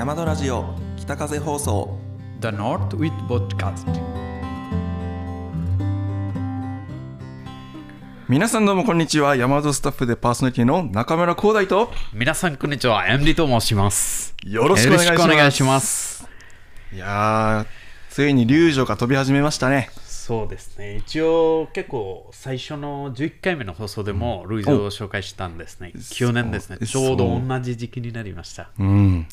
山田ラジオ北風放送。The North with Podcast 皆さんどうもこんにちは。山田スタッフでパーソナリティの中村光大と。皆さんこんにちは。MD と申します。よろしくお願いします。よろしくお願いします。いやーついに龍女が飛び始めましたね。そうですね。一応結構最初の11回目の放送でもルイズを紹介したんですね。去年ですね。ちょうど同じ時期になりました。うん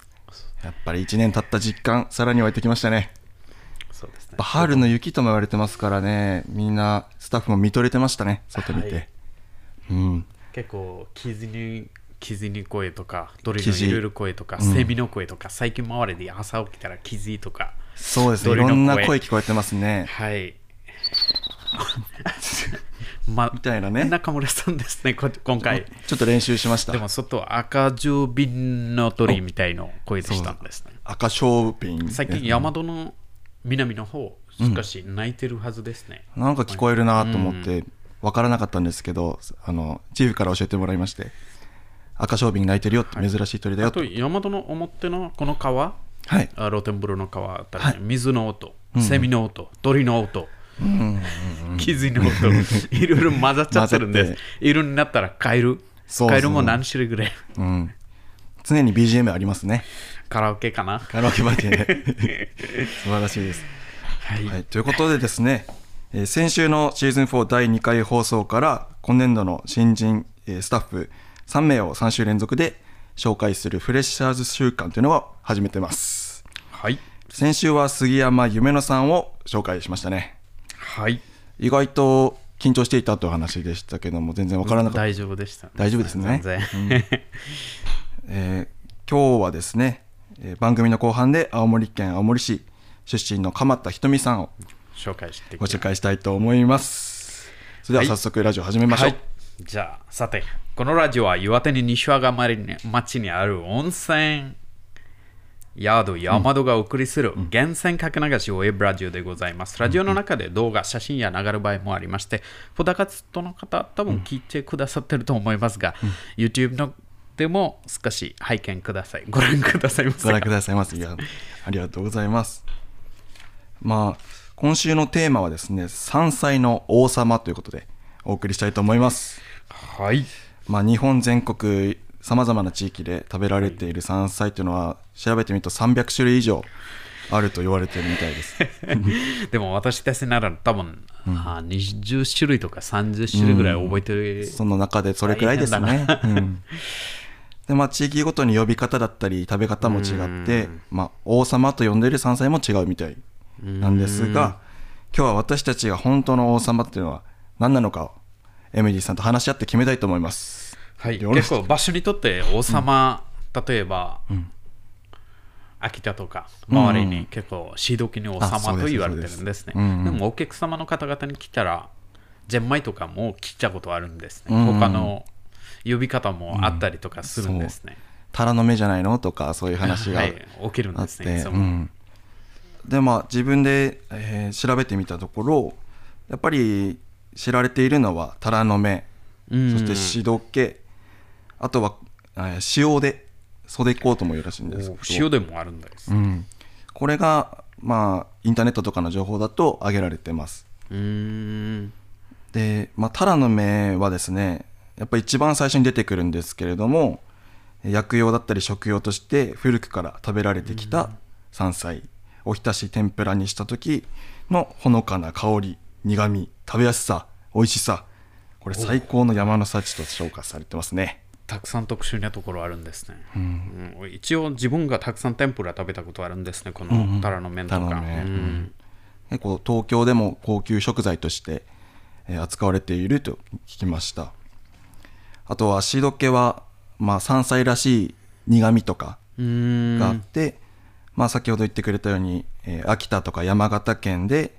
やっぱり1年経った実感さらに湧いてきましたね。そうですね。の雪とも言われてますからね。みんなスタッフも見とれてましたね外見て、はい。うん。結構キズにキズに声とか鳥キジのいろいろ声とか、セミの声とか最近周りで朝起きたらキズとかそうですね。いろんな声聞こえてますね。はい まみたいなね。中村さんですねこ今回。ちょっと練習しました。でも外赤十瓶の鳥みたいな声でしたんですね。赤小瓶最近山戸の南の方少し泣いてるはずですね、なんか聞こえるなと思って分からなかったんですけど、あのチーフから教えてもらいまして赤小瓶鳴いてるよって珍しい鳥だよと、あと山戸の表のこの川？はい。あ露天風呂の川あたり。に水の音、セミの音鳥の音傷の音いろいろ混ざっちゃってるんで混ざって。色になったらカエルカエルも何種類ぐらい。うん、常に BGM ありますね。カラオケかな。カラオケバーで。ね 素晴らしいです、はい、はい、ということでですね、えー先週のシーズン4第2回放送から今年度の新人、えースタッフ3名を3週連続で紹介するフレッシャーズ週間というのを始めてます。はい。先週は杉山夢乃さんを紹介しましたねはい。意外と緊張していたという話でしたけども全然わからなかった、大丈夫でした、大丈夫ですね。全然。えー今日はですね、えー番組の後半で青森県青森市出身の鎌田ひとみさんを紹介してご紹介したいと思います。それでは早速ラジオ始めましょう、はい、じゃあさてこのラジオは岩手に西和賀町にある温泉宿山戸がお送りする源泉かけ流しウェブラジオでございます。ラジオの中で動画、写真や流れる場合もありまして、ポダカツトの方、多分聞いてくださってると思いますが、YouTube のでも少し拝見ください。ご覧くださいませ。ご覧くださいますいやありがとうございます。まあ今週のテーマはですね山菜の王様ということでお送りしたいと思います。はい。まあ日本全国さまざまな地域で食べられている山菜というのは調べてみると300種類以上あると言われてるみたいです でも私たちなら多分、あ20種類とか30種類ぐらい覚えてる。その中でそれくらいです大ね。うんでまあ、地域ごとに呼び方だったり食べ方も違って、まあ、王様と呼んでいる山菜も違うみたいなんですが今日は私たちが本当の王様っていうのは何なのかをエミリーさんと話し合って決めたいと思います。はい、結構場所にとって王様、例えば、秋田とか周りに結構シード機に王様と言われてるんですね。そうんうん。でもお客様の方々に来たら、ゼンマイとかも切ったことあるんですね。うんうん。他の呼び方もあったりとかするんですね。タラの芽じゃないの？とかそういう話がはい、起きるんですね。いつも。うん。でまあ自分で、えー調べてみたところやっぱり知られているのはタラの芽うん。そしてしどけ、あとは、えー塩で袖コートもよろしいんですけど。お塩でもあるんです。うん、これが、まあ、インターネットとかの情報だと挙げられてます。で、まあ、タラの芽はですねやっぱり一番最初に出てくるんですけれども薬用だったり食用として古くから食べられてきた山菜おひたし天ぷらにした時のほのかな香り苦み食べやすさ美味しさこれ最高の山の幸と紹介されてますねたくさん特殊なところあるんですね、うん。一応自分がたくさん天ぷら食べたことあるんですねこのタラの麺とか、うん。うん。結構東京でも高級食材として、えー扱われていると聞きました。あとはしどけは、まあ、山菜らしい苦みとかうーん。があって、まあ、先ほど言ってくれたように、えー秋田とか山形県で、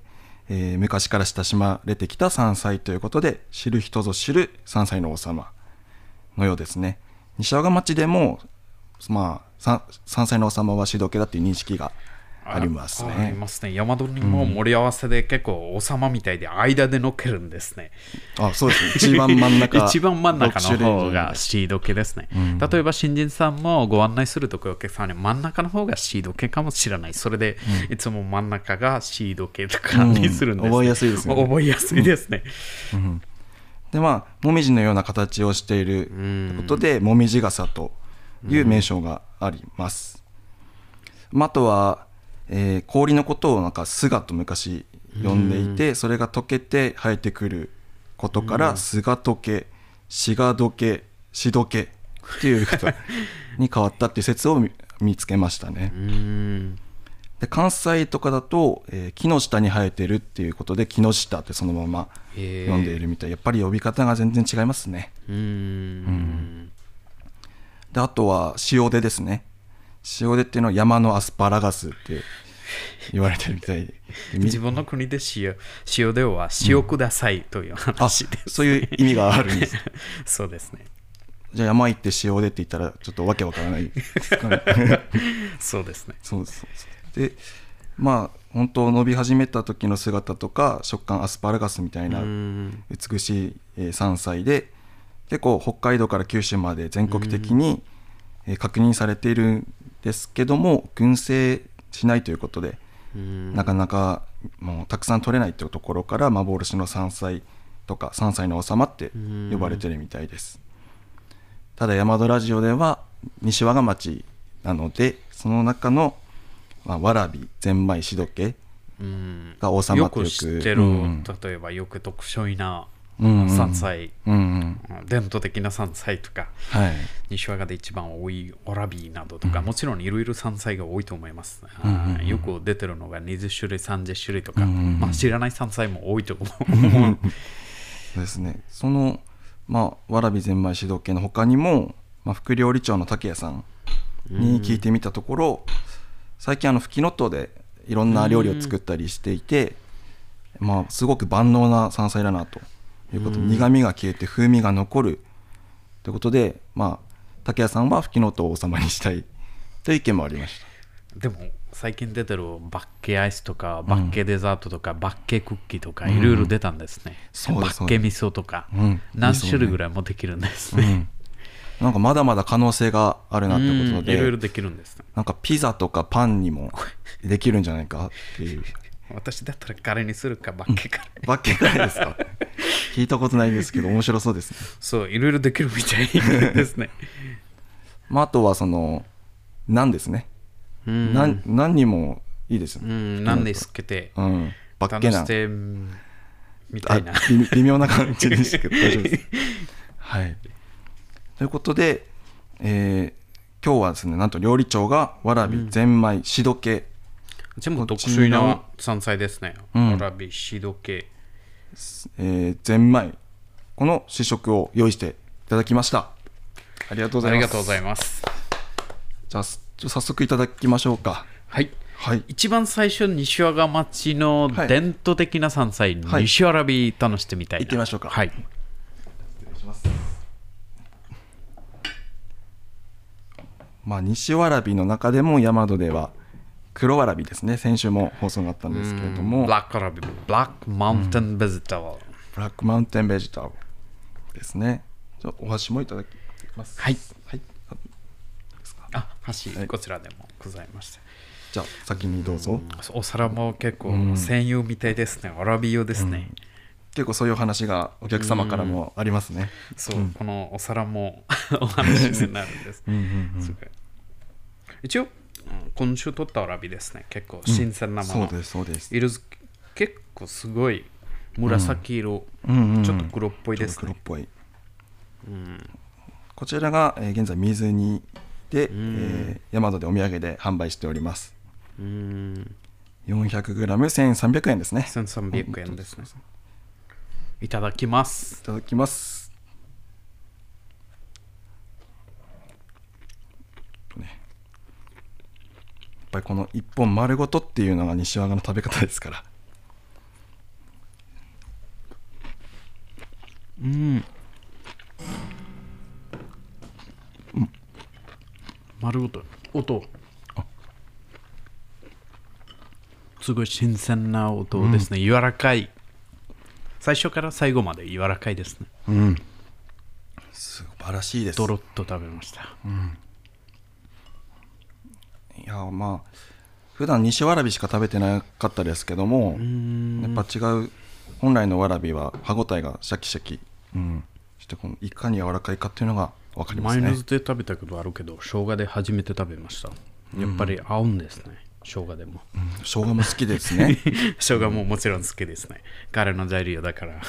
えー昔から親しまれてきた山菜ということで知る人ぞ知る山菜の王様のようですね西和賀町でも、まあ、さ山菜の王様はしどけだっていう認識がありますあありね。ますね。山鳥にも盛り合わせで結構王様みたいで間で乗っけるんですね。あ、そうですね。一番真ん中。一番真ん中の方がシード系ですね。例えば新人さんもご案内するときお客さんに真ん中の方がシード系かもしれない。それで、いつも真ん中がシード系とかにするんです、ね覚えやすいですよね覚えやすいですね。でまあもみじのような形をしていることでもみじ傘という名称があります、まあ、あとは、えー氷のことをなんか菅と昔呼んでいてそれが溶けて生えてくることから菅溶け志賀溶けしどけっていう言い方に変わったっていう説を見見つけましたね。うん。で関西とかだと、えー木の下に生えてるっていうことで木の下ってそのまま読んでいるみたい。やっぱり呼び方が全然違いますね。うん。であとは塩手ですね。塩手っていうのは山のアスパラガスって言われてるみたい。で み自分の国で塩塩では塩くださいというあ話です。そういう意味があるんです。そうですね。じゃあ山行って塩手って言ったらちょっとわけわからない。ですかねそうですね。そうですそうですでまあ本当伸び始めた時の姿とか食感アスパラガスみたいなうん。美しい、えー山菜で結構北海道から九州まで全国的に、えー確認されているんですけども群生しないということで、うん。なかなかもうたくさん取れないというところから幻の山菜とか山菜の王様って呼ばれてるみたいです、ただ山戸ラジオでは西和賀町なのでその中の、まあ、わらびゼンマイシドケうん。が王様よくとよく知ってる、うん。例えばよく特殊なうんうん。山菜、うんうん。伝統的な山菜とかはい。西和賀で一番多いオラビなどとか、もちろんいろいろ山菜が多いと思います、あーよく出てるのが20種類30種類とか、まあ、知らない山菜も多いと思う。そ うですね。そのまあわらびゼンマイ指導系の他にも、まあ、副料理長の竹谷さんに聞いてみたところ、最近あのフキノトウでいろんな料理を作ったりしていて、まあすごく万能な山菜だなということ。で、苦みが消えて風味が残るということでまあ竹谷さんはフキノトウを王様にしたいという意見もありました。でも最近出てるバッケアイスとかバッケデザートとか、バッケクッキーとかいろいろ出たんですね、そうですバッケ味噌とか、うん。何種類ぐらいもできるんですね、うんなんかまだまだ可能性があるなってことで、うんいろいろできるんですねなんかピザとかパンにも できるんじゃないかっていう。私だったらカレーにするかバッケカレー、バッケカレーですか？聞いたことないんですけど面白そうですね。そういろいろできるみたいですね まあ、あとはその、なんですね？うんなん何にもいいですようね。んなんでつけてうん。バッケナン。してみたあいな微 微妙な感じでしたけど大丈夫です。はい。ということで、えー今日はですね、なんと料理長がわらび、ゼンマイ、しどけ、全部特殊な山菜ですね。うんわらび、しどけ。えー、ゼンマイ、この試食を用意していただきました。ありがとうございます。ありがとうございます。じゃあ、早速いただきましょうか。はい。はい。一番最初、西和賀町のはい伝統的な山菜、はい西わらび楽してみたいな。行ってみましょうかはい。失礼します。まあ、西わらびの中でも山戸では黒わらびですね。先週も放送があったんですけれども。ブラックわらび、ブラックマウンテンベジタブル。ブラックマウンテンベジタブルですね。じゃあお箸もいただきます。はい、はい、ああ、箸、はい。こちらでもございました。じゃあ先にどうぞ、お皿も結構専用みたいですね。わらび用ですね。結構そういう話がお客様からもありますね、そう、このお皿も お話になるんです。うんうんうん。すごい。一応、うん今週取ったわらびですね。結構新鮮なもの。そうですそうです。色結構すごい紫色、うんうんうん。ちょっと黒っぽいですね。黒っぽい、こちらが、えー現在水煮で、えー、大和でお土産で販売しております。うーん、400g1300 円ですね。1300円ですね。いただきますい。ただきますやっぱりこの一本丸ごとっていうのが西和賀の食べ方ですからうん。丸ごと。音。すごい新鮮な音ですね、柔らかい最初から最後まで柔らかいですね。うん。素晴らしいです。ドロッと食べました。いやまあ普段西わらびしか食べてなかったですけどもやっぱ違う本来のわらびは歯ごたえがシャキシャキ、うん、そしてこのいかに柔らかいかっていうのが分かりますね。マヨネーズで食べたことあるけど生姜で初めて食べました。やっぱり合うんですね、生姜でも。うん生姜も好きですね。生姜ももちろん好きですね。彼の材料だから。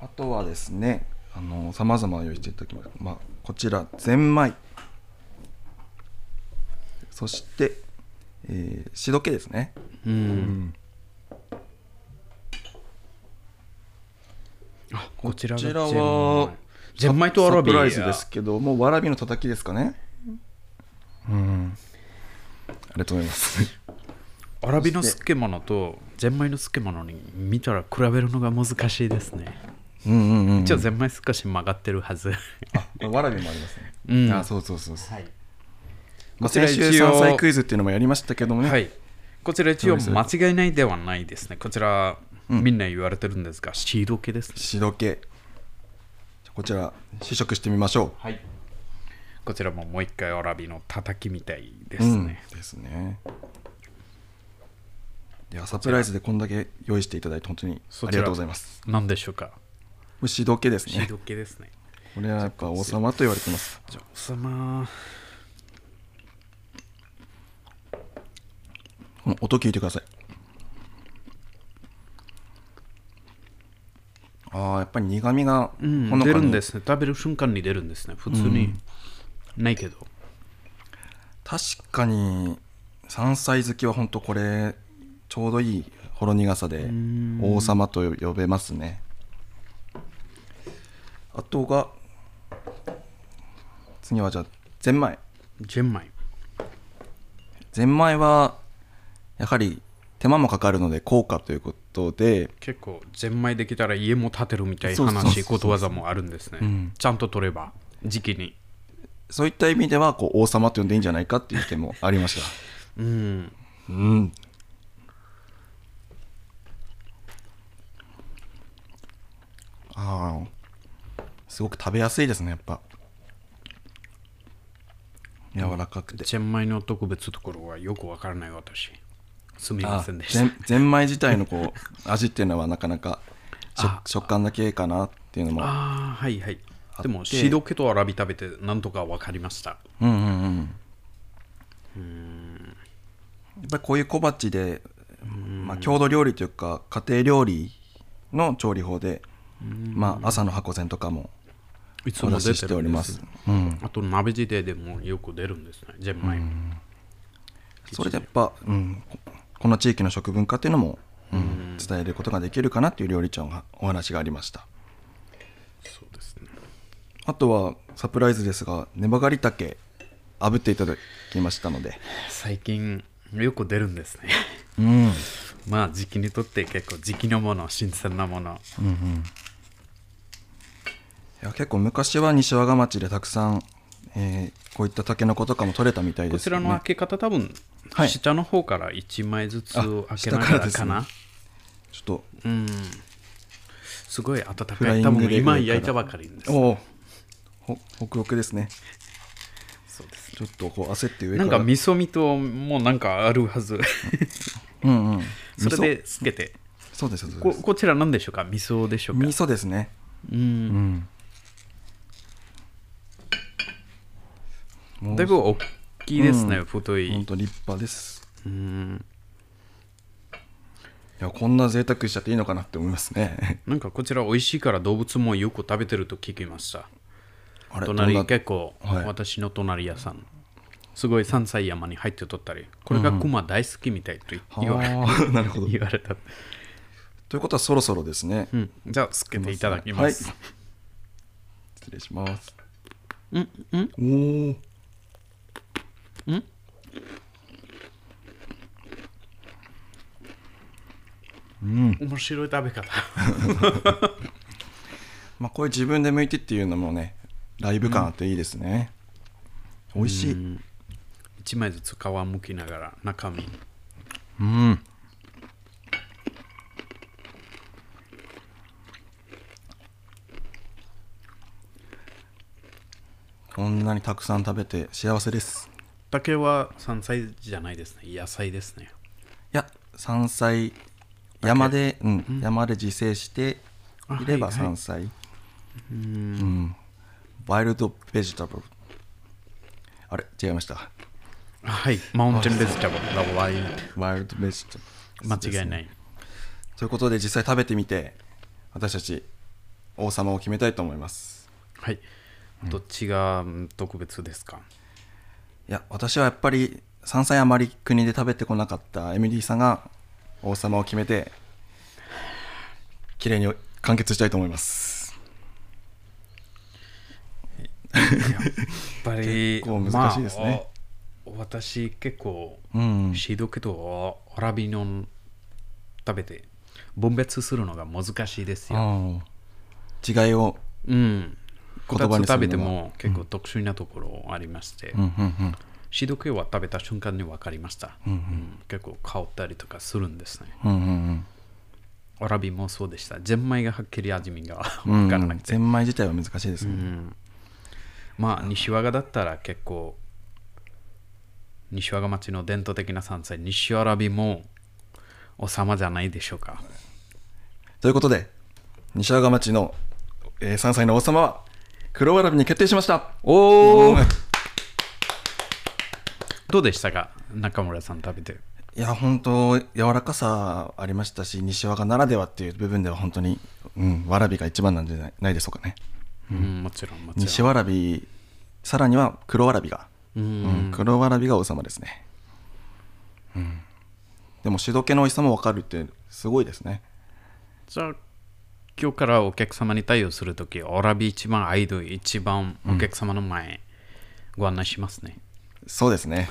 あとはですねあのさまざま用意していただきます、まあ、こちらゼンマイ。そして、えー、しどけですね。うん。あこちらがこちらはゼンマイとアラビサプライズですけどもわらびのたたきですかね。うんありがとうございます。アラビの漬物とゼンマイの漬物に見たら比べるのが難しいですね。うんうんうん一応ゼンマイ少し曲がってるはず。あわらびもありますね、うん。あそうそうそうそう、はい。まあ、こちら先週山菜クイズっていうのもやりましたけども。ね、はい。こちら一応間違いないではないですね。こちら、みんな言われてるんですが、シード系ですね。しどけこちら試食してみましょはい。こちらももう一回アラビのたたきみたいでうすね。うんですねいやサプライズでこんだけ用意していただいて本当にありがとうございます何でしょうか？これしどけですねですね。これはやっぱ王様と言われてますじゃあ、おさま。この音聞いてくださいああやっぱり苦みがうん、ほのかに出るんですね。食べる瞬間に出るんですね。普通にないけど。確かに山菜好きは本当これちょうどいいほろ苦さで王様と呼べますねあとが次はじゃあゼンマイジェンマイ。ゼンマイはやはり手間もかかるので高価ということで結構、ゼンマイできたら家も建てるみたいな話、ことわざもあるんですね。んちゃんと取れば、時期に。そういった意味ではこう王様と呼んでいいんじゃないかっていう意見もありました うん。うんああすごく食べやすいですねやっぱ柔らかくてチェンマイの特別ところはよくわからない私。すみまあせんでしたゼン。マイ自体のこう味っていうのはなかなか食感だけかなっていうのもああ、はいはい。でも、てシード系とアラビ食べてなんとかわかりました。うんうんうん。やっぱりこういう小鉢で、まあ、郷土料理というか家庭料理の調理法で、まあ、朝の箱膳とかもいつも出お出ししております。す。うん、あと、鍋自体でもよく出るんですね、ジェンマイ。それでやっぱ、うん、ここの地域の食文化っていうのも、うん、伝えることができるかなっていう料理長がお話がありました。あとはサプライズですがネバガリタケ炙っていただきましたので最近、よく出るんですね。うんまあ、時期にとって結構時期のもの、新鮮なもの。いや結構昔は西和賀町でたくさん、えーこういったタケノコとかも取れたみたいですよねこちらの開け方、多分、はい下の方から1枚ずつあ開けながらかな。ちょっとうん。すごい温かい。多分今焼いたばかりです。おおほホクホクですね。そうですちょっとこう焦って上から。なんか味噌味ともなんかあるはず。うんうん。それでつけて。そうですそうです。ここちら何でしょうか？味噌でしょうか？味噌ですね。う。うん。うだいぶ大きいですね、うん。太本い。当立派です。うん。いやこんな贅沢しちゃっていいのかなって思いますね。なんかこちら美味しいから動物もよく食べてると聞きました。隣結構、はい。私の隣屋さん。すごい山菜山に入ってとったり、これがクマ大好きみたいと言われ,、なるほど。言われた。ということはそろそろですね、うん、じゃあつけていただきます。はい。失礼します。うんうん。おおうん。面白い食べ方。まあこういう自分で剥いてっていうのもねライブ感あっていいですね、美味しい、一枚ずつ皮むきながら中身。うん。こんなにたくさん食べて幸せです。竹は山菜じゃないですね。野菜ですね。いや山菜山で、うん山で自生していればあはいはい。山菜。うんワイルドベジタブル。あれ違いました？はい。マウンテンベジタブル。ワイワイルドベジタブル。間違いない。ということで実際食べてみて私たち王様を決めたいと思います。はい。どっちがうん特別ですか？いや私はやっぱり山菜あまり国で食べてこなかったエミリーさんが王様を決めて綺麗に完結したいと思いますやっぱり、結構難しいですね。まあお私結構、うんシード系とアラビノン食べて分別するのが難しいですよ。違いをうん。言葉に食べても結構特殊なところありまして、うんうんうん。シード系は食べた瞬間に分かりました、うん結構香ったりとかするんですね。うんうんアラビもそうでした。ゼンマイがはっきり味見がうん。分からなくて。ゼンマイ自体は難しいですね、うんまあ西和賀だったら結構西和賀町の伝統的な山菜西わらびもお様じゃないでしょうか。ということで西和賀町の、えー山菜の王様は黒わらびに決定しました。おおおどうでしたか？中村さん食べて。いや本当柔らかさありましたし西和賀ならではっていう部分では本当に、うん、わらびが一番なんじゃないないでしょうかねうん、もちろんもちろん。西わらびさらには黒わらびが、ううんん黒わらびが王様ですね、うん、でも汁気の美味しさも分かるってすごいですね。じゃあ今日からお客様に対応するときオラビ一番アイドル一番お客様の前、ご案内しますね。そうですね。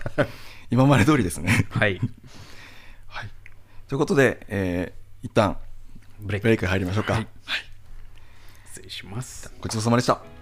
今まで通りですね。はい。ということで、えー一旦ブレイク。ブレイク入りましょうか、はい失礼します。ごちそうさまでした。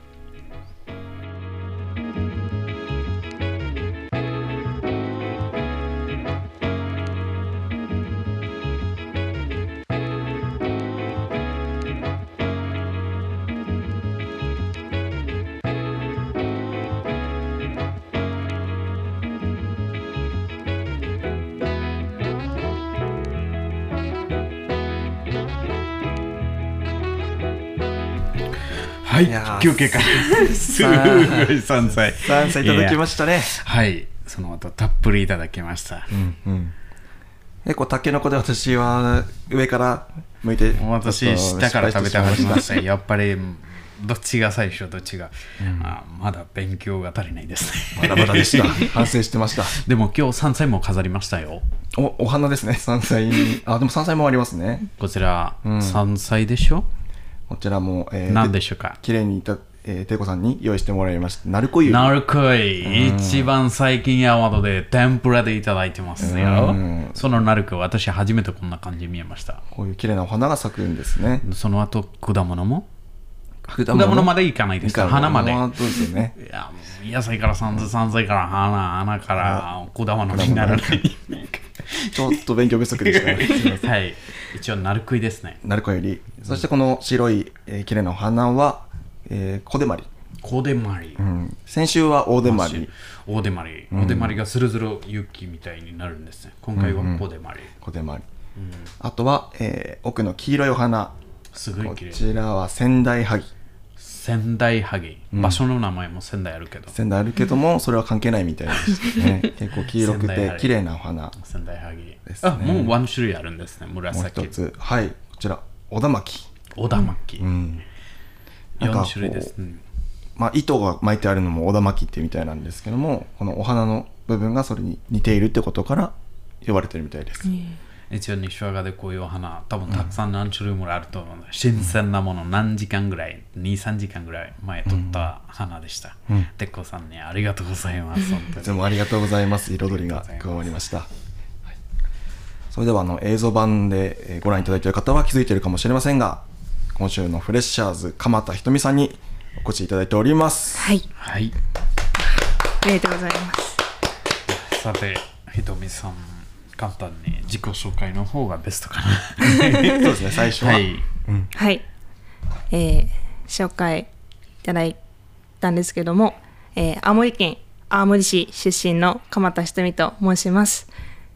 休憩からすごい山菜山菜いただきましたね。はいその後たっぷりいただきました、うんうん。結構たけのこで私は上から向いて私下から食べてま失した。やっぱりどっちが最初どっちが、あまだ勉強が足りないですね。ましたバラバラでした 反省してました。でも今日山菜も飾りましたよ。おお花ですね。山菜に。あでも山菜もありますね。こちら、ん。山菜でしょ？こちらも、えー何でしょうか？きれいにいた、えー、ていこさんに用意してもらいました。鳴子湯なるこい、一番最近ヤマトで天ぷらでいただいてますよ。うん。そのなるこ私初めてこんな感じ見えました。こういう綺麗なお花が咲くんですね。その後果物も？果果物までいかないですか？花まで。ですよね。いや野菜から山菜、山菜から花、花から果物にならない。ちょっと勉強不足でしたね はい。一応、なるくいですね。鳴子よりそしてこの白い、えー、綺麗なお花は、えー、小手まり、小手まりう。ん、先週は大手まり大手まり。大手まりがスルスル雪みたいになるんですね。今回は小手まり。小手まり、あとは、えー奥の黄色いお花こすごい綺麗。ちらは仙台萩仙台ハギ。場所の名前も仙台あるけど。仙台あるけどもそれは関係ないみたいです ね結構黄色くて綺麗なお花も仙台ハギ。ですねあ、もうワン種類あるんですね。う紫一。つはいこちら小田巻小田巻。うんなんか4種類ですね。まあ、糸が巻いてあるのも小田巻ってみたいなんですけどもこのお花の部分がそれに似ているってことから呼ばれてるみたいです、一応西和賀でこういうお花多分たくさん何種類もあると思うので、新鮮なもの何時間ぐらい23時間ぐらい前撮った花でした、うん。鉄子さんにありがとうございます本当に。いつもありがとうございます。彩りが加わりました。はい。それではあの映像版でえーご覧いただいている方は気づいているかもしれませんが今週のフレッシャーズ鎌田ひとみさんにお越しいただいております。はい、はい。ありがとうございます。さてひとみさん簡単に自己紹介の方がベストかな。そうですね最初は、はい。はい、えー紹介いただいたんですけども、えー青森県青森市出身の鎌田ひとみと申します、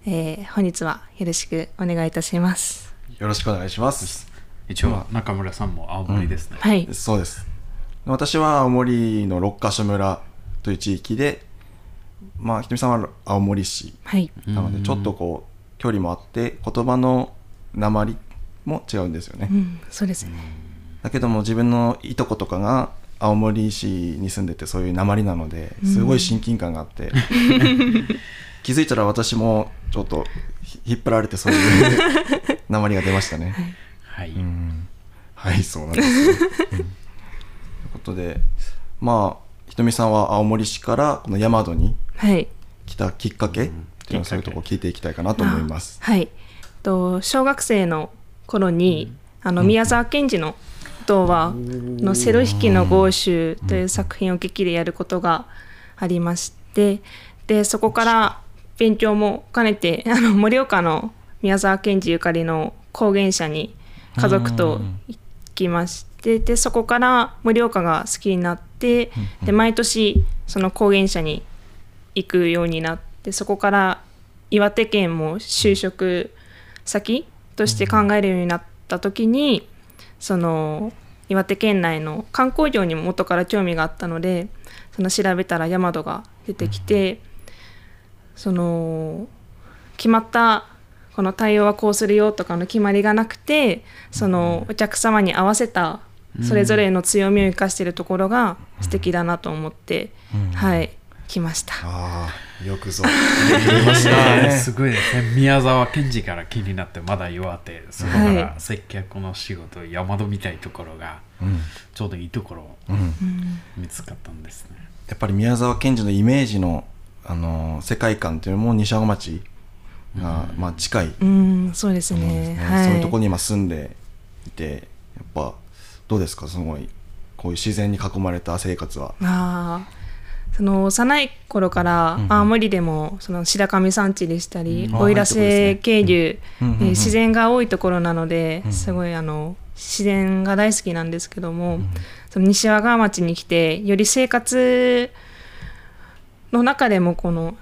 えー本日はよろしくお願いいたします。よろしくお願いします。一応、中村さんも青森ですね。はい。そうです。私は青森の六ヶ所村という地域でまあひとみさんは青森市はい。なのでちょっとこう距離もあって言葉の訛りも違うんですよね、うんそうです。ねだけども自分のいとことかが青森市に住んでてそういう訛りなのですごい親近感があって、気づいたら私もちょっとひ引っ張られてそういう 訛りが出ましたね、はい。うん。はいそうなんです ということでまあひとみさんは青森市からこの山戸にはい来たきっかけ？っていうのをそういうところ聞いていきたいかなと思います。はい。と小学生の頃に、あの宮沢賢治の童話の「セロ弾きの豪州」という作品を劇でやることがありましてでそこから勉強も兼ねてあの盛岡の宮沢賢治ゆかりの高原社に家族と行きましてでそこから盛岡が好きになってで毎年その高原社に行くようになってそこから岩手県も就職先として考えるようになった時に、その岩手県内の観光業にも元から興味があったのでその調べたら大和が出てきて、その決まったこの対応はこうするよとかの決まりがなくてそのお客様に合わせたそれぞれの強みを生かしているところが素敵だなと思って、はい来ました。ああよくぞ言いました すごいですね。宮沢賢治から気になってまだ岩手、そこから接客の仕事、山戸みたいところが、うんちょうどいいところをうん見つかったんですね。やっぱり宮沢賢治のイメージの、あのー世界観っていうのも西山町が、まあ、近いとうん、そうです思うんですね。ね、はい。そういうところに今住んでいてやっぱどうですか？すごいこういう自然に囲まれた生活は。ああその幼い頃から青森でもその白神山地でしたりうん。奥入瀬渓流、自然が多いところなのでうん。すごいあの自然が大好きなん。ですけども、その西和賀町に来てより生活の中でもこの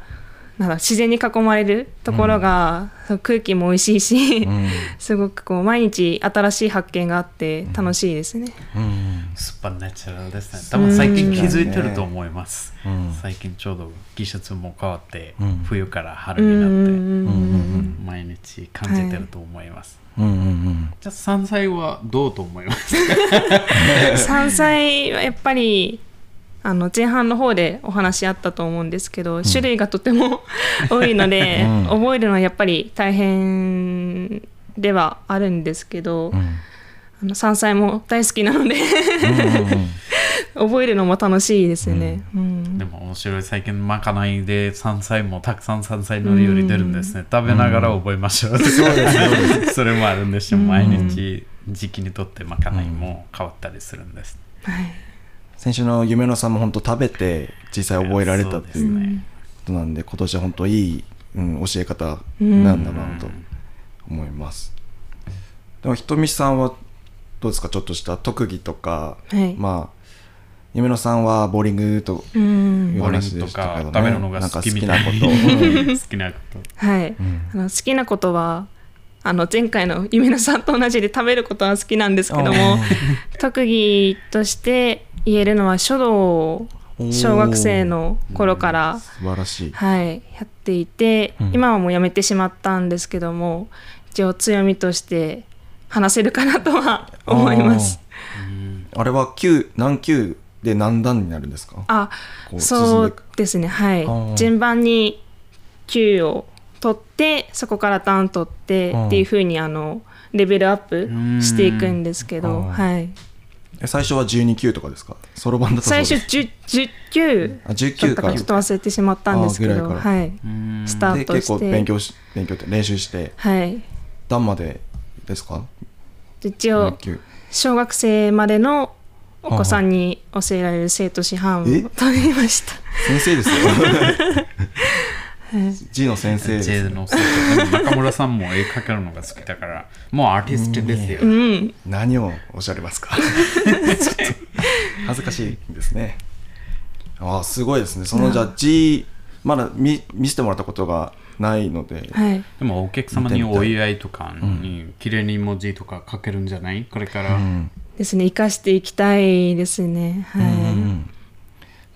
なんだ自然に囲まれるところが、そう空気も美味しいし、うん。すごくこう毎日新しい発見があって楽しいですね。うん。スーパーナチュラルですね。多分最近気づいてると思います。うん。最近ちょうど季節も変わって、うん。冬から春になって、うんうんうんうんうん。毎日感じてると思います。うんうんうん。じゃあ山菜はどうと思います山菜はやっぱりあの前半の方でお話あったと思うんですけど、種類がとても 多いので、うん。覚えるのはやっぱり大変ではあるんですけど、うん。あの山菜も大好きなので 覚えるのも楽しいですね。うん。でも面白い最近まかないで山菜もたくさん山菜の料理出るんですね、食べながら覚えましょう、それもあるんですよ。毎日時期にとってまかないも変わったりするんです、はい先週の夢野さんも本当食べて実際覚えられたっていうことなんで今年は本当いい、うん、教え方なんだなと思います、でもひとみさんはどうですか？ちょっとした特技とか、はい。まあ夢野さんはボーリングとうん。いうボーリン話でグとかしたけどね食べるのがなんか好きみたい好きなこと、うん。好きなこと。はい、あの好きなことはあの前回の夢野さんと同じで食べることは好きなんですけども特技として言えるのは書道を小学生の頃から、素晴らしい、はい、やっていて、うん。今はもうやめてしまったんですけども一応強みとして話せるかなとは思います。あれは級何級で何段になるんですか？あそうですね。はい。ー。順番に級を取ってそこからターン取ってうんっていうふうにあのレベルアップしていくんですけど、うん。はい、え最初は12級とかですか？そろばんだとそう最です。初 10, 10級あ10だ級か。ったからちょっと忘れてしまったんですけど、はい、スタで結構ートして。勉強し勉強って練習して。はい、段までですか？一応小学生までのお子さんに教えられる生徒師範をえ？取りました。先生ですよ 字の先生です、J ね、の先生。中村さんも絵描けるのが好きだから、もうアーティストですよ。うん。何をおっしゃりますか？ちょっと恥ずかしいですね。ああすごいですね。そのじゃあ字まだ見見せてもらったことがないので、はい。でもお客様にお祝いとかに綺麗に文字とか書けるんじゃない？これから。うん。ですね。生かしていきたいですね。はい、うんうん。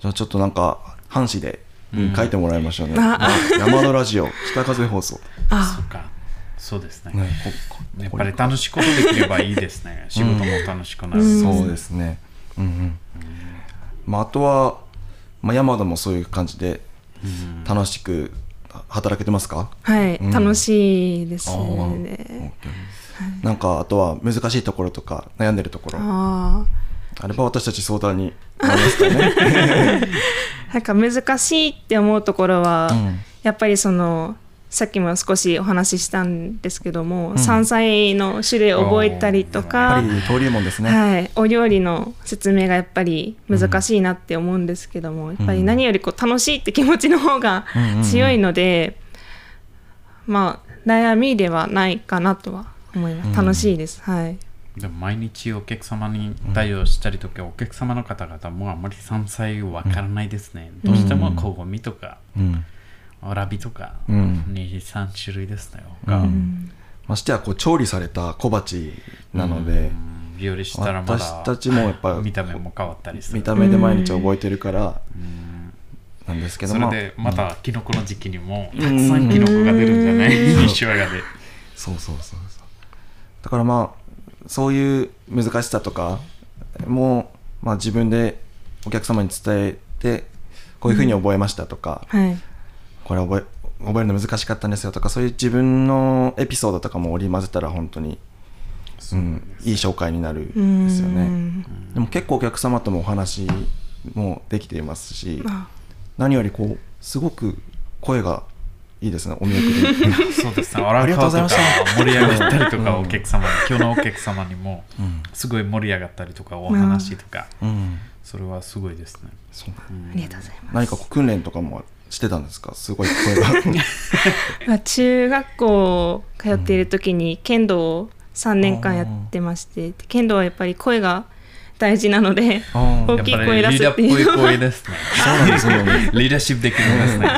じゃあちょっとなんか半紙で、うん。書いてもらいましょうね、あ。あ山田ラジオ北風放送、そあっか。そうですね。ね、やっぱり楽しいことできればいいですね。仕事も楽しくなる。そうですね。うんうん。まあ、あとは、まあ、山田もそういう感じで楽しく働けてますか、はい、うん。楽しいですね。なんかあとは難しいところとか悩んでるところ。ああれば私たち相談に なりますかね。ーなんか難しいって思うところは、うん。やっぱりそのさっきも少しお話ししたんですけども、山菜の種類を覚えたりとか。はい、お料理の説明がやっぱり難しいなって思うんですけども、やっぱり何よりこう楽しいって気持ちの方がうんうんうん。強いので、まあ悩みではないかなとは思います、楽しいです。はいでも毎日お客様に対応したりとか、お客様の方々もあまり山菜わからないですね。どうしても小ゴミとか、うん。わらびとか、うん。2、3種類ですね。ましてやこう調理された小鉢なので、うん。料理したらまだ私たちもやっぱ見た目も変わったりする。見た目で毎日覚えてるからなんですけどそれまあでまたキノコの時期にもたくさんキノコが出るんじゃない？うん。西和賀で。そうそうそうそう。だからまあそういう難しさとかも、まあ、自分でお客様に伝えてこういうふうに覚えましたとか、はい。これ覚え覚えるの難しかったんですよとかそういう自分のエピソードとかも織り交ぜたら本当に、うん、いい紹介になるんですよね。うん。でも結構お客様ともお話もできていますしあ。何よりこうすごく声がいいですねお見送り。そうですね。ありがとうございました笑うとか盛り上がったりとか、うんお客様に、今日のお客様にもうん。すごい盛り上がったりとか、お話とか、うん。それはすごいですね。そうありがとうございます。何かこう訓練とかもしてたんですか？すごい声が。まあ中学校通っている時に剣道を3年間やってまして、で剣道はやっぱり声が大事なので大きい声出リーダーっぽすっていうい声ですね。そうなんですよ。リーダーシップできるんですね。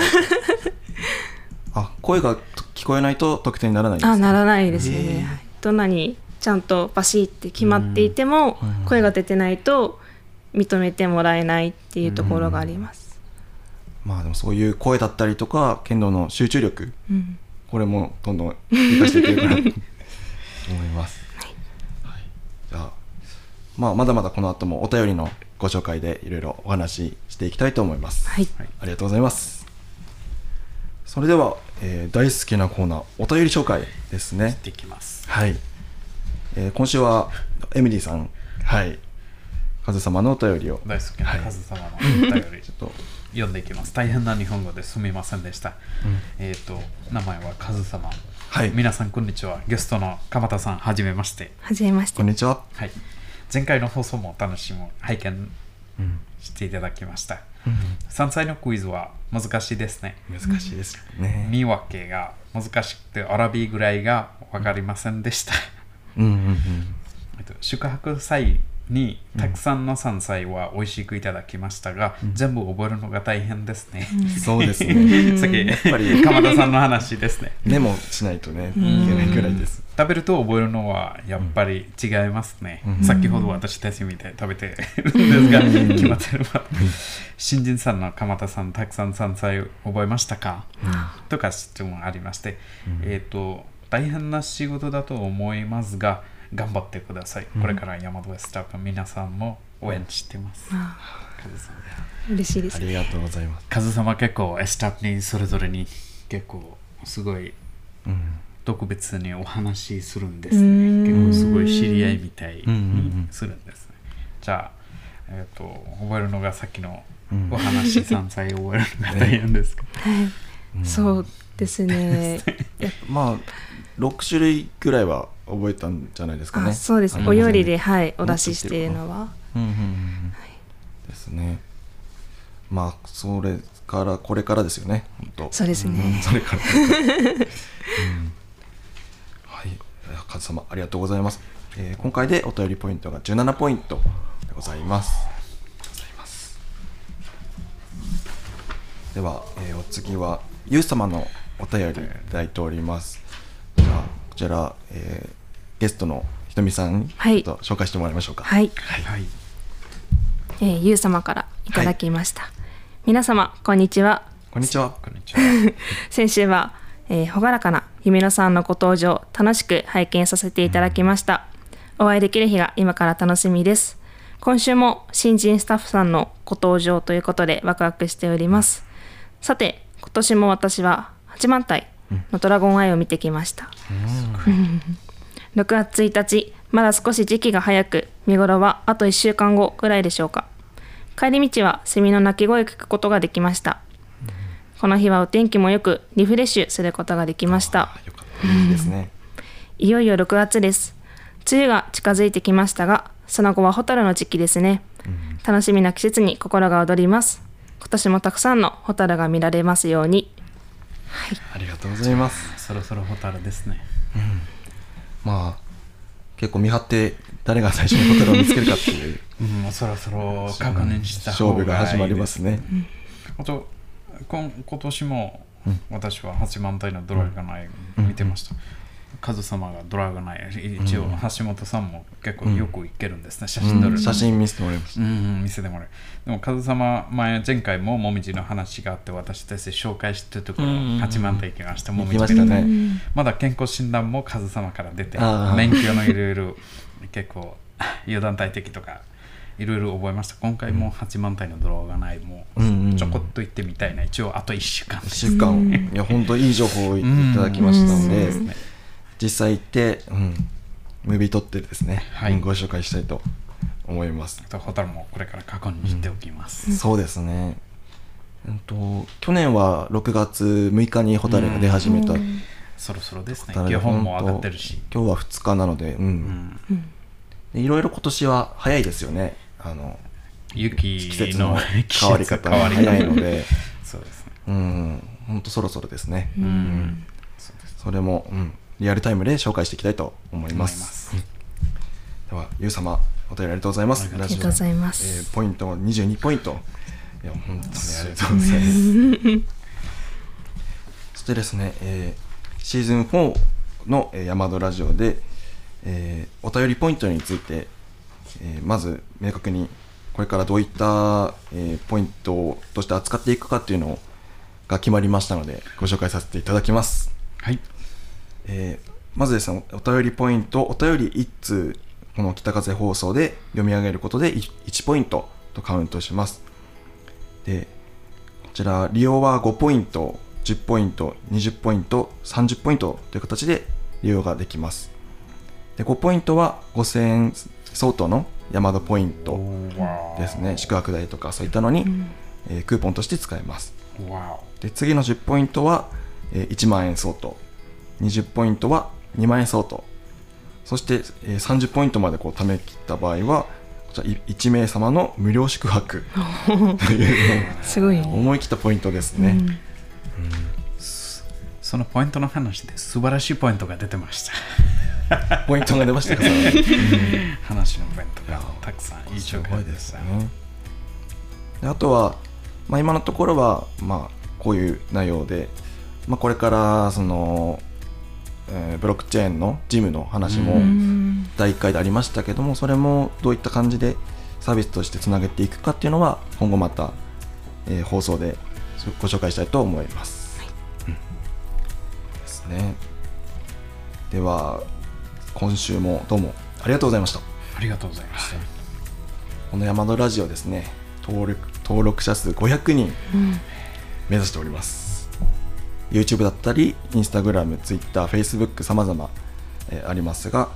あ声が聞こえないと得点にならないんですかあならないですよね、どんなにちゃんとバシッって決まっていても、うん。声が出てないと認めてもらえないっていうところがあります、まあでもそういう声だったりとか剣道の集中力。うん。これもどんどん生かしていけるかなと。思います、はい。じゃあ、まあ、まだまだこの後もお便りのご紹介でいろいろお話ししていきたいと思います、はい。ありがとうございます。それでは、えー大好きなコーナーお便り紹介ですねできます。はい、えー今週はエミリーさんはいカズ様のお便りを大好きなはいカズ様のお便り、ちょっと読んでいきます。大変な日本語ですみませんでした。えっ、と、名前はカズ様。はい皆さん、こんにちは。ゲストの鎌田さん、はじめまして。はじめましてこんにちは、はい。前回の放送も楽しむ拝見うんしていただきました。山菜のクイズは難しいですね。難しいですよね、見分けが難しくて、アラビぐらいが分かりませんでした。うんうんうんえっと宿泊祭にたくさんの山菜は美味しくいただきましたが、全部覚えるのが大変ですね。そうですね さっき、やっぱり鎌田さんの話ですね。メモしないとねいけないくらいです食べると覚えるのはやっぱり違いますね。うん。先ほど私たちみたいに食べてるんですが、うん。決まってれば。新人さんの鎌田さん、たくさん山菜覚えましたか、とか質問ありまして、えっ、と、大変な仕事だと思いますが、頑張ってください。これから山戸スタッフ皆さんも応援してます。あカズさん嬉しいですありがとうございます。カズ様結構スタッフにそれぞれに結構すごいうん特別にお話しするんですうーね。ん。結構すごい知り合いみたいうんうんうにん。するんですね。じゃあ、えっ、と、覚えるのがさっきのうん。お話、山菜を覚えるのが大変ですか。はい。そうですね。やっまあ6種類ぐらいは覚えたんじゃないですかね。あそうですお料理ではいお出ししているのは。うんうんうん。うんですね。まあそれからこれからですよね本当。そうですね。それから、うん。はいカズ様ありがとうございます、えー今回でお便りポイントが17ポイントでございます。では、えーお次はゆう様のお便りいただいております。じゃあこちら、えーゲストのひとみさんにはい。ちょっと紹介してもらいましょうか。はい、はい。えー、ゆう様からいただきました。皆様こんにちは。こんにちは。こんにちは。先週は、えー、朗らかな夢野さんのご登場楽しく拝見させていただきました、お会いできる日が今から楽しみです。今週も新人スタッフさんのご登場ということでワクワクしております。さて今年も私は八幡平のドラゴンアイを見てきました、6月1日まだ少し時期が早く見頃はあと1週間後くらいでしょうか。帰り道はセミの鳴き声を聞くことができました。この日はお天気もよくリフレッシュすることができました。いいですね。いよいよ6月です。梅雨が近づいてきましたがその後は蛍の時期ですね、楽しみな季節に心が躍ります。今年もたくさんの蛍が見られますように。ありがとうございます。そろそろホタルですね。まあ結構見張って誰が最初にホテルを見つけるかっていううん、もうそろそろ確認した方がいい勝負が始まりますね。あと今今年も私は八幡平のドラゴンアイ見てました。カズ様がドラゴンアイ一応橋本さんも結構よく行けるんですね、写真撮るの写真見せてもらいましうんうん、見せてもらう。でも、カズ様、前、前回ももみじの話があって、私たち紹介してるところ、八幡平行きました。もみじ行きましたね。まだ健康診断もカズ様から出て免許のいろいろ、結構、油断大敵とか、いろいろ覚えました。今回も八幡平のドラゴンアイもうちょこっと行ってみたいな。一応、あと1週間。た。1週間、いや本当いい情報をいただきましたのうん。で。実際行って、うん、ムービー撮ってですね、はい。うんご紹介したいと思います。あと、ホタルもこれから過去にしておきます。そうですね、うん、と去年は6月6日にホタルが出始めた、そろそろですね。基本も上がってるし。今日は2日なので、うん。うん。でいろいろ今年は早いですよねあの雪季節のの変わり方。が早いので。そうですね。うん。本当そろそろですね、うん。それも、うん、リアルタイムで紹介していきたいと思います。思いではゆう様お便りありがとうございます。ありがとうございます。えーポイントは22ポイント。いや本当にありがとうございます。そしてですね、えーシーズン4の、えー、山戸ラジオで、えーお便りポイントについて、えーまず明確にこれからどういった、えーポイントとして扱っていくかっていうのが決まりましたのでご紹介させていただきます。はい。えーまずですねお便りポイントお便り1通この北風放送で読み上げることで 1, 1ポイントとカウントします。でこちら利用は5ポイント10ポイント20ポイント30ポイントという形で利用ができます。で5ポイントは5000円相当の山田ポイントわですね。宿泊代とかそういったのに、えークーポンとして使えます。で次の10ポイントは、えー1万円相当。20ポイントは2万円相当。そして、えー30ポイントまでこう貯め切った場合はこちらい1名様の無料宿泊。というすごいね。思い切ったポイントですね、お。そのポイントの話で素晴らしいポイントが出てました。ポイントが出ましたかさ話のポイントがたくさんいい情報ですね。であとは、まあ、今のところは、まあ、こういう内容で、まあ、これからその、えーブロックチェーンのジムの話も、うん。第1回でありましたけどもそれもどういった感じでサービスとしてつなげていくかっていうのは今後また、えー放送でご紹介したいと思います、うん。ですね。では今週もどうもありがとうございました。ありがとうございました。この山田ラジオですね登録登録者数500人目指しております。YouTube だったり Instagram、Twitter、Facebook 様々、えーありますが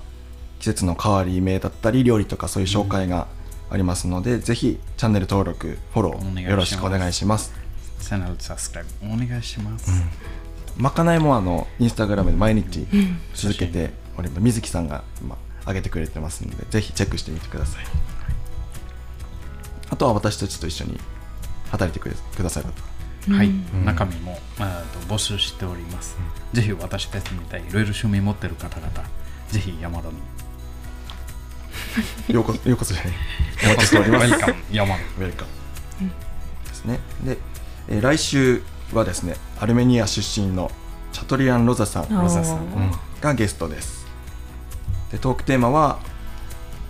季節の変わり目だったり料理とかそういう紹介がありますので、ぜひチャンネル登録フォローよろしくお願いします。チャンネルサブスクライブお願いします。まかないもあのインスタグラムで毎日続けております水木さんが今上げてくれてますのでぜひチェックしてみてください。あとは私たちと一緒に働いてくれくださるとはい、中身も、あーと募集しております。ぜひ私たちみたいにいろいろ趣味持ってる方々、ぜひ山田に。ようこようこそじゃない。お待ちしております。山田。ウェルカムですね。で、えー来週はですねアルメニア出身のチャトリアン・ロザさんロザさん。うん。がゲストですでトークテーマは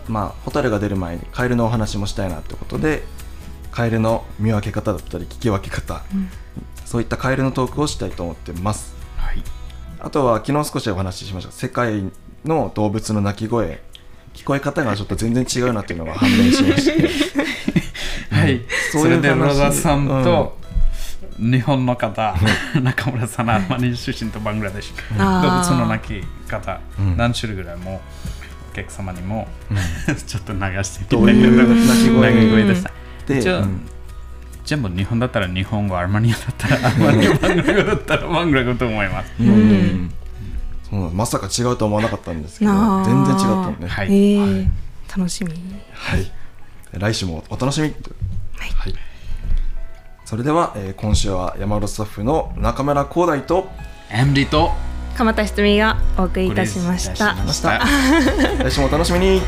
まあホタルが出る前にカエルのお話もしたいなってことでカエルの見分け方だったり聞き分け方、そういったカエルのトークをしたいと思ってます。はい。あとは昨日少しお話ししました。世界の動物の鳴き声。聞こえ方がちょっと全然違うなっていうのが判明しまして。はい、そういう話。それでロザさんと、日本の方、中村さん、アルマニ出身とバングラデシュ、動物の鳴き方、うん。何種類ぐらいもお客様にも、ちょっと流していう鳴き声？鳴き声でした。全部日本だったら日本語、アルマニアだったら アルマニア、バングラ語だったらバングラ語と思います。うんそうまさか違うと思わなかったんですけど全然違ったのねはいえー楽しみはい、来週もお楽しみはい、それでは、えー今週は山田スタッフの中村光大とエムリと鎌田ひとみがお送りいたしました。お送りいたしました。来週もお楽しみに